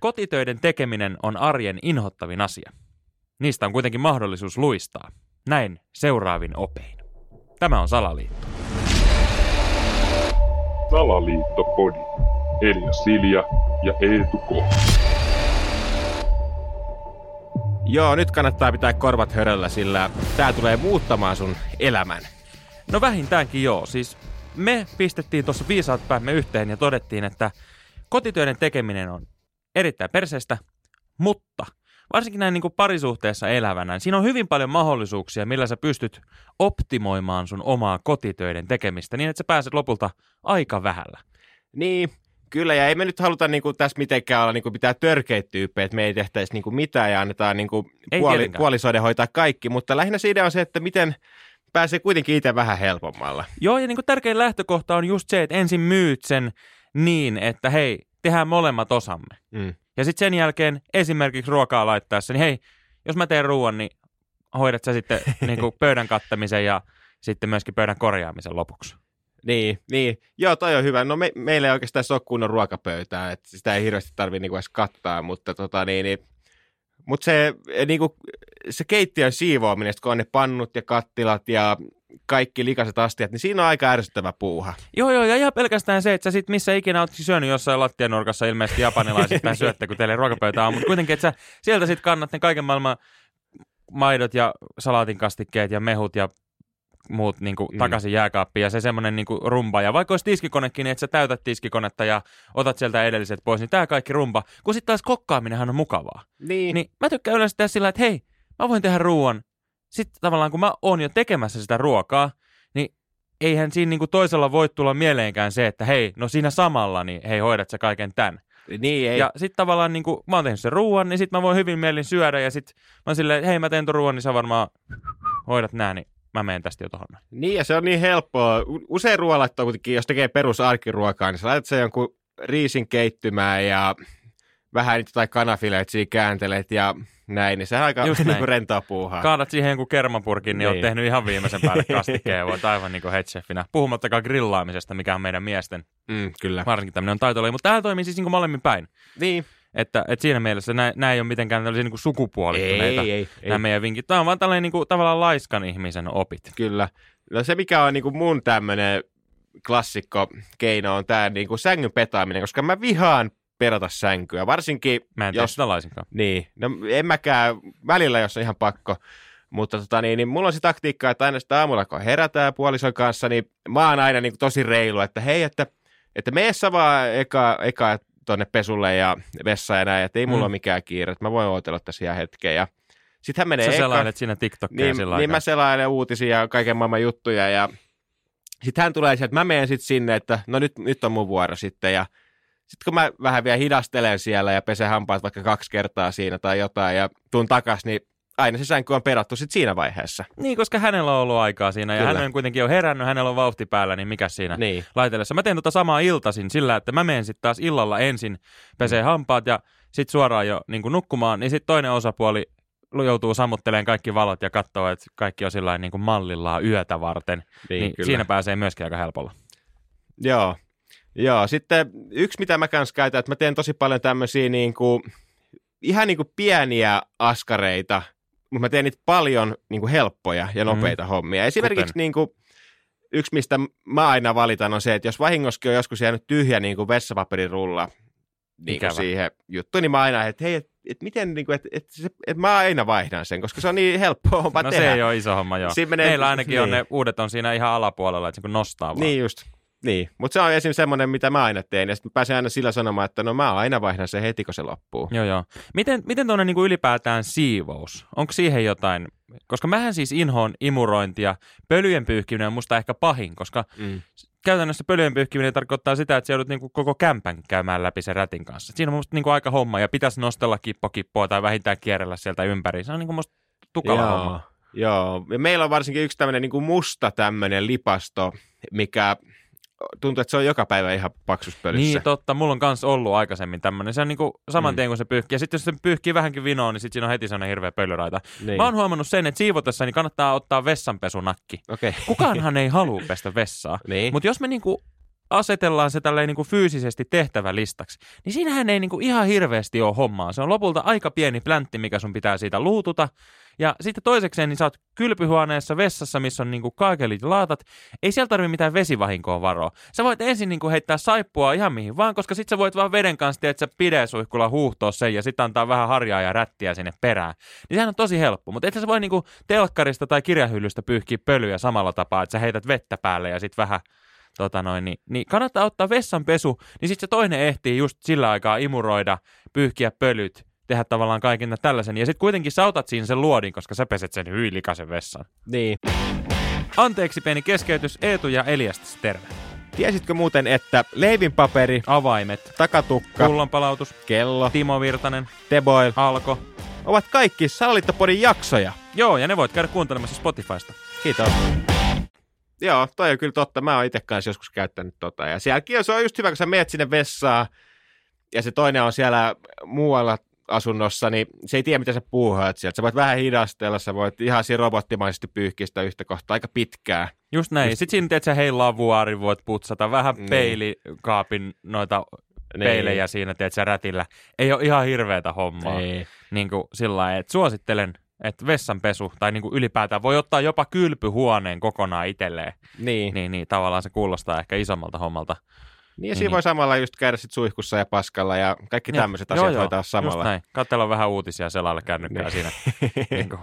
Kotitöiden tekeminen on arjen inhottavin asia. Niistä on kuitenkin mahdollisuus luistaa. Näin seuraavin opein. Tämä on Salaliitto. Salaliittopodi. Elia Silja ja Eetu K. Joo, nyt kannattaa pitää korvat höröllä, sillä tää tulee muuttamaan sun elämän. No vähintäänkin joo. Siis me pistettiin tuossa viisaat päämme yhteen ja todettiin, että kotitöiden tekeminen on erittäin perseestä, mutta varsinkin näin niin kuin parisuhteessa elävänä, niin siinä on hyvin paljon mahdollisuuksia, millä sä pystyt optimoimaan sun omaa kotitöiden tekemistä niin, että sä pääset lopulta aika vähällä. Niin, kyllä, ja ei me nyt haluta niinku tässä mitenkään olla niinku pitää törkeitä tyyppejä, että me ei tehtäisi niinku mitään ja annetaan niinku Ei puoli, tietenkään. puolisoiden hoitaa kaikki, mutta lähinnä se idea on se, että miten pääsee kuitenkin itse vähän helpommalla. Joo, ja niin kuin tärkein lähtökohta on just se, että ensin myyt sen niin, että hei, tehdään molemmat osamme. Mm. Ja sitten sen jälkeen esimerkiksi ruokaa laittaessa, niin hei, jos mä teen ruoan, niin hoidat sä sitten niin kuin pöydän kattamisen ja sitten myöskin pöydän korjaamisen lopuksi. Niin, niin. Joo, toi on hyvä. No me, meillä ei oikeastaan ole kunnon ruokapöytää, että sitä ei hirveästi tarvitse niinku edes kattaa, mutta tota niin, niin mutta se, eh, niinku, se keittiön siivoaminen, kun on ne pannut ja kattilat ja kaikki likaiset astiat, niin siinä on aika ärsyttävä puuha. Joo, joo, ja ihan pelkästään se, että sä sit missä ikinä oot syönyt jossain lattianurkassa ilmeisesti japanilaiset syötte, kun teille ei ruokapöytä on, mutta kuitenkin, että sä sieltä sit kannat ne kaiken maailman maidot ja salatinkastikkeet ja mehut ja muut niin kuin, Mm. takaisin jääkaappiin ja se semmoinen niin kuin, rumba. Ja vaikka olisi tiskikonekin, niin että sä täytät tiskikonetta ja otat sieltä edelliset pois, niin tämä kaikki rumba. Kun sitten taas kokkaaminenhan on mukavaa. Niin. Niin mä tykkään yleensä tehdä sillä, että hei, mä voin tehdä ruoan. Sitten tavallaan kun mä oon jo tekemässä sitä ruokaa, niin eihän siinä niinku toisella voi tulla mieleenkään se, että hei, no siinä samalla, niin hei, hoidat sä kaiken tän. niin ei. Ja sitten tavallaan niinku, mä oon tehnyt sen ruoan, niin sitten mä voin hyvin mielin syödä ja sitten mä oon silleen, hei, mä teen ton ruoan, niin sä varmaan hoidat nää, niin mä menen tästä jo tohon. Niin, ja se on niin helppoa. Usein ruoan laittaa kuitenkin, jos tekee perusarkiruokaa, niin sä laitat sen jonkun riisin keittymään ja vähän niitä jotain kanafileet siinä kääntelet ja näin, niin se on aika Just niin näin. kuin rentoa puuhaa. Kaadat siihen jonkun kermapurkin, niin, niin. Niin. tehnyt ihan viimeisen päälle kastikkeen, voit aivan niinku headchefinä. Puhumattakaan grillaamisesta, mikä on meidän miesten, mm, kyllä. varsinkin tämmöinen on taitolaji, mutta tämä toimii siis niinku molemmin päin. Niin. Että, että siinä mielessä nämä ei ole mitenkään tällaisia niin sukupuolittuneita, Ei, ei, ei. nämä meidän vinkit. Tämä on vaan tällainen niin kuin, tavallaan laiskan ihmisen opit. Kyllä. No se, mikä on niin kuin mun tämmöinen klassikko keino on tämä niin kuin sängyn petaaminen, koska mä vihaan perata sänkyä, varsinkin Mä en jos... sitä laisinkaan. Niin, no en mäkään välillä, jos on ihan pakko. Mutta tota, niin, niin mulla on se taktiikka, että aina sitä aamulla, kun herätään puolison kanssa, niin mä oon aina niin kuin tosi reilu, että hei, että, että mene sä vaan eka, eka tonne pesulle ja vessaan ja näin, että ei mulla Mm. ole mikään kiire, että mä voin odotella tässä ihan hetken. Ja sitten hän menee Sä eka, selailet siinä TikTokia niin, sillä niin mä selailen uutisia ja kaiken maailman juttuja ja sitten hän tulee sieltä, että mä menen sitten sinne, että no nyt, nyt on mun vuoro sitten ja sitten kun mä vähän vielä hidastelen siellä ja pesen hampaat vaikka kaksi kertaa siinä tai jotain ja tuun takas, niin aina se sänky on perattu sitten siinä vaiheessa. Niin, koska hänellä on ollut aikaa siinä ja Kyllä. hän on kuitenkin jo herännyt, hänellä on vauhti päällä, niin mikä siinä Niin. laitellessa. Mä teen tota samaa iltaisin sillä, että mä menen sitten taas illalla ensin, pesee hampaat ja sitten suoraan jo niin nukkumaan, niin sitten toinen osapuoli joutuu sammuttelemaan kaikki valot ja katsoo, että kaikki on sillä niin kuin mallillaan yötä varten. Niin, Niin, kyllä. siinä pääsee myöskin aika helpolla. Joo. Joo, sitten yksi mitä mä kanssa käytän, että mä teen tosi paljon tämmöisiä niin kuin, ihan niin kuin pieniä askareita, mutta mä teen niitä paljon niin kuin helppoja ja nopeita mm. hommia. Esimerkiksi Kuten? niin kuin, yksi, mistä mä aina valitan, on se, että jos vahingoskin on joskus jäänyt tyhjä niin kuin vessapaperirulla niin kuin siihen juttuun, niin mä aina, että hei, että et miten, niin kuin, että et, se, et mä aina vaihdan sen, koska se on niin helppoa homma no tehdä. se ei ole iso homma, joo. Siinä menee- Meillä ainakin on niin. ne uudet on siinä ihan alapuolella, että se kun nostaa vaan. Niin just. Niin, mutta se on esim. semmoinen, mitä mä aina teen, ja sitten pääsen aina sillä sanomaan, että no mä aina vaihdan sen heti, kun se loppuu. Joo, joo. Miten, miten tuonne niin ylipäätään siivous? Onko siihen jotain? Koska mähän siis inhoon imurointia. Pölyjen pyyhkiminen on musta ehkä pahin, koska Mm. käytännössä pölyjen pyyhkiminen tarkoittaa sitä, että sä joudut niinku koko kämpän käymään läpi sen rätin kanssa. Siinä on musta niinku aika homma ja pitäisi nostella kippokippoa tai vähintään kierrellä sieltä ympäri. Se on niinku musta tukala Joo, homma. joo. Ja meillä on varsinkin yksi tämmöinen niin musta tämmöinen lipasto, mikä tuntuu, että se on joka päivä ihan paksuspölyssä. Niin totta, mulla on kans ollut aikaisemmin tämmöinen. Se on niinku saman Mm. tien kun se pyyhkii. Ja sitten jos se pyyhkii vähänkin vinoon, niin sitten siinä on heti sellainen hirveä pölyraita. niin. Mä oon huomannut sen, että siivotessa niin kannattaa ottaa vessanpesunakki. Okei. Okay. Kukaanhan ei halua pestä vessaa. Niin. Mutta jos me niinku asetellaan se tälleen niin kuin fyysisesti tehtävälistaksi, niin siinähän ei niin kuin ihan hirveästi ole hommaa. Se on lopulta aika pieni pläntti, mikä sun pitää siitä luututa. Ja sitten toisekseen, niin sä oot kylpyhuoneessa vessassa, missä on niinku kaakelit ja laatat. Ei siellä tarvitse mitään vesivahinkoa varoa. Sä voit ensin niinku heittää saippua ihan mihin vaan, koska sit sä voit vaan veden kanssa, että sä pidesuihkulla huuhtoa sen ja sitten antaa vähän harjaa ja rättiä sinne perään. Niin sehän on tosi helppo. Mutta et sä voi niinku telkkarista tai kirjahyllystä pyyhkiä pölyä samalla tapaa, että sä heität vettä päälle ja sitten vähän tota noin, niin, niin kannattaa ottaa vessanpesu, niin sitten se toinen ehtii just sillä aikaa imuroida, pyyhkiä pölyt tehdä tavallaan kaiken tällaisen. Ja sitten kuitenkin sä otat siinä sen luodin, koska sä peset sen hyi likaisen vessan. Niin. Anteeksi pieni keskeytys, Eetu ja Eliastis, terve. Tiesitkö muuten, että leivinpaperi, Avaimet, takatukka, kullanpalautus, kello, Timo Virtanen, teboil Alko. ovat kaikki Salaliittopodin jaksoja. Joo, ja ne voit käydä kuuntelemassa Spotifysta. Kiitos. Joo, toi on kyllä totta. Mä oon itse kanssa joskus käyttänyt tota. Ja sielläkin se on just hyvä, kun sä meet sinne vessaan ja se toinen on siellä muualla asunnossa, niin se ei tiedä, mitä sä puuhaat sieltä. Sä voit vähän hidastella, sä voit ihan siinä robottimaisesti pyyhkiä sitä yhtä kohtaa aika pitkää. Just näin. Just- Sitten siinä teet sä hei lavuaari, voit putsata vähän Niin. peilikaapin noita peilejä siinä, teet sä rätillä. Ei ole ihan hirveätä hommaa. Ei. niin kuin sillä lailla, että suosittelen, että vessanpesu tai niin kuin ylipäätään voi ottaa jopa kylpyhuoneen kokonaan itselleen. Niin. Niin, niin tavallaan se kuulostaa ehkä isommalta hommalta. Niin ja Niin, siinä niin. voi samalla just käydä sit suihkussa ja paskalla ja kaikki tämmöiset asiat joo, hoitaa Just samalla. näin. Katsella vähän uutisia selailla kännykkää Niin. siinä. niin kuin,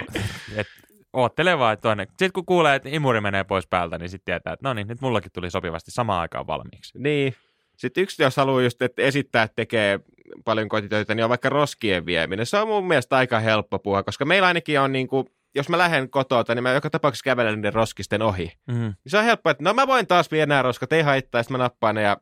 et, oottelee vaan, että toinen. Sitten kun kuulee, että imuri menee pois päältä, niin sitten tietää, että no niin, nyt mullakin tuli sopivasti samaan aikaan valmiiksi. Niin. Sitten yksi, jos haluaa just, että esittää, että tekee paljon kotitöitä, niin on vaikka roskien vieminen. Se on mun mielestä aika helppo puhua, koska meillä ainakin on niin kuin, jos mä lähden kotoa, niin mä joka tapauksessa kävelen niiden roskisten ohi. Mm. Niin se on helppo, että no mä voin taas viedä nämä roskat, ei haittaa, sitten mä nappaan ne ja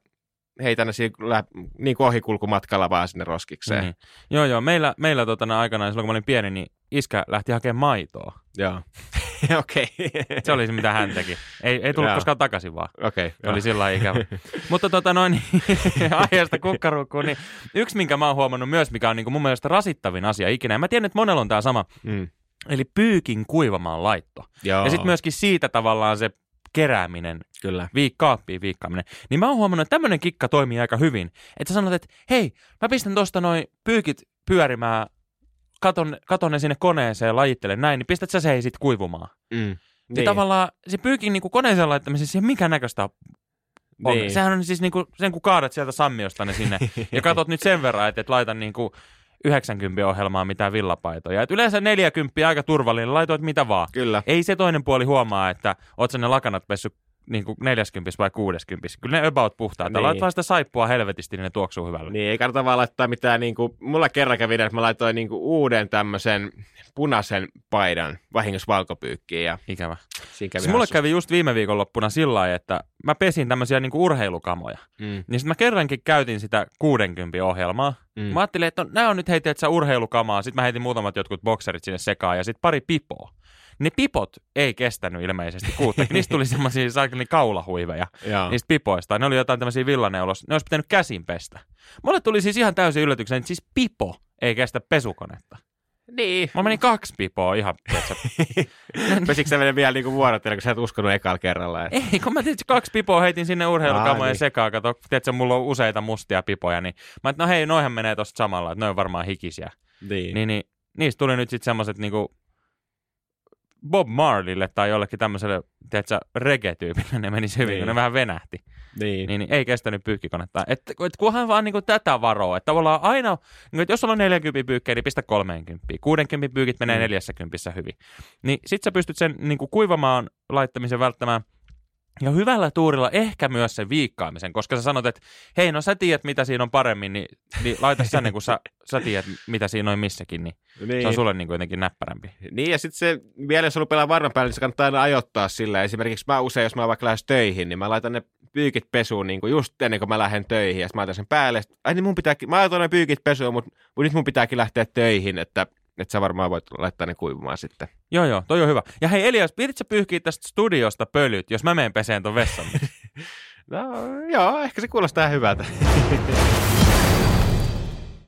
heitän ne siinä lä- niin kuin ohikulkumatkalla vaan sinne roskikseen. Niin. Joo, joo. Meillä, meillä totana aikanaan, silloin kun mä olin pieni, niin iskä lähti hakemaan maitoa. Joo. Okei. Se oli se, mitä hän teki. Ei, ei tullut koskaan takaisin vaan. Okei. Se oli sillä ikävä. Mutta tota noin, aiheesta kukkaruukkuun, niin yksi, minkä mä oon huomannut myös, mikä on niin mun mielestä rasittavin asia ikinä, ja mä tiedän, että monella on tämä sama, Mm. eli pyykin kuivamaan laitto. Joo. Ja sitten myöskin siitä tavallaan se kerääminen, Kyllä. viik- kaappiin viikkaaminen. Niin mä oon huomannut, että tämmöinen kikka toimii aika hyvin. Että sä sanot, että hei, mä pistän tosta noin pyykit pyörimään, katon, katon ne sinne koneeseen ja lajittelen näin, niin pistät sä se hei sit kuivumaan. Mm. Niin. niin tavallaan se pyykin niin koneeseen laittamisessa, siihen mikä näköistä on. Niin. Sehän on siis niin kuin, sen kun kaadat sieltä sammiosta ne sinne ja katot nyt sen verran, että et laitan niin kuin 90 ohjelmaa mitään villapaitoja. Et yleensä 40 aika turvallinen, laitoit mitä vaan. Kyllä. Ei se toinen puoli huomaa, että oot ne lakanat pessy niin kuin 40 vai 60. Kyllä ne about puhtaat. Niin. Laitat vaan sitä saippua helvetisti, niin ne tuoksuu hyvällä. Niin, ei kannata vaan laittaa mitään, niin kuin, mulla kerran kävi, että mä laitoin niin kuin, uuden tämmöisen punaisen paidan vahingossa valkopyykkiin ja Ikävä. siinä kävi Siis mulle hassusti. kävi just viime viikonloppuna sillä lailla, että mä pesin tämmöisiä niin kuin urheilukamoja. Mm. Niin sitten mä kerrankin käytin sitä 60 ohjelmaa. Mm. Mä ajattelin, että no, nämä on nyt heitin, että sä urheilukamaa. Sitten mä heitin muutamat jotkut bokserit sinne sekaan ja sitten pari pipoa. Ne pipot ei kestänyt ilmeisesti kuutta. Niistä tuli semmoisia saakeli kaulahuiveja Joo. niistä pipoista. Ne oli jotain tämmöisiä villaneulos. Ne olisi pitänyt käsin pestä. Mulle tuli siis ihan täysin yllätyksen, että siis pipo ei kestä pesukonetta. Niin. Mä menin kaksi pipoa ihan, Pesikö sä menen vielä niin vuorotella, kun sä et uskonut ekalla kerralla? Että... Ei, kun mä tietysti kaksi pipoa heitin sinne urheilukamojen niin. sekaan. Kato, tiedätkö, mulla on useita mustia pipoja, niin mä että no hei, noihän menee tosta samalla, että ne on varmaan hikisiä. Niin. Niin, niin niistä tuli nyt sitten semmoiset niinku Bob Marleylle tai jollekin tämmöiselle, tiedätkö, reggae-tyypille ne menisi hyvin, Niin. niin. kun ne vähän venähti. niin. Niin, niin ei kestänyt pyykkikonetta. Et, et kunhan vaan niinku tätä varoo, että tavallaan aina, niinku, että jos sulla on 40 pyykkejä, niin pistä 30. 60 pyykit menee Mm. 40 hyvin. Niin sit sä pystyt sen niinku kuivamaan laittamisen välttämään ja hyvällä tuurilla ehkä myös sen viikkaamisen, koska sä sanot, että hei, no sä tiedät, mitä siinä on paremmin, niin, niin laita sä, niin kun sä, sä tiedät, mitä siinä on missäkin, niin niin. se on sulle niin kuin jotenkin näppärämpi. Niin, ja sitten se, vielä jos haluaa pelaa varman päälle, niin se kannattaa aina ajoittaa sillä. Esimerkiksi mä usein, jos mä vaikka lähes töihin, niin mä laitan ne pyykit pesuun niin kuin just ennen kuin mä lähden töihin. Ja mä laitan sen päälle. Ai niin mun pitääkin, mä laitan ne pyykit pesuun, mutta nyt mun pitääkin lähteä töihin, että, että sä varmaan voit laittaa ne kuivumaan sitten. Joo, joo, toi on hyvä. Ja hei Elias, pidit sä pyyhkiä tästä studiosta pölyt, jos mä menen peseen ton vessan? No joo, ehkä se kuulostaa hyvältä.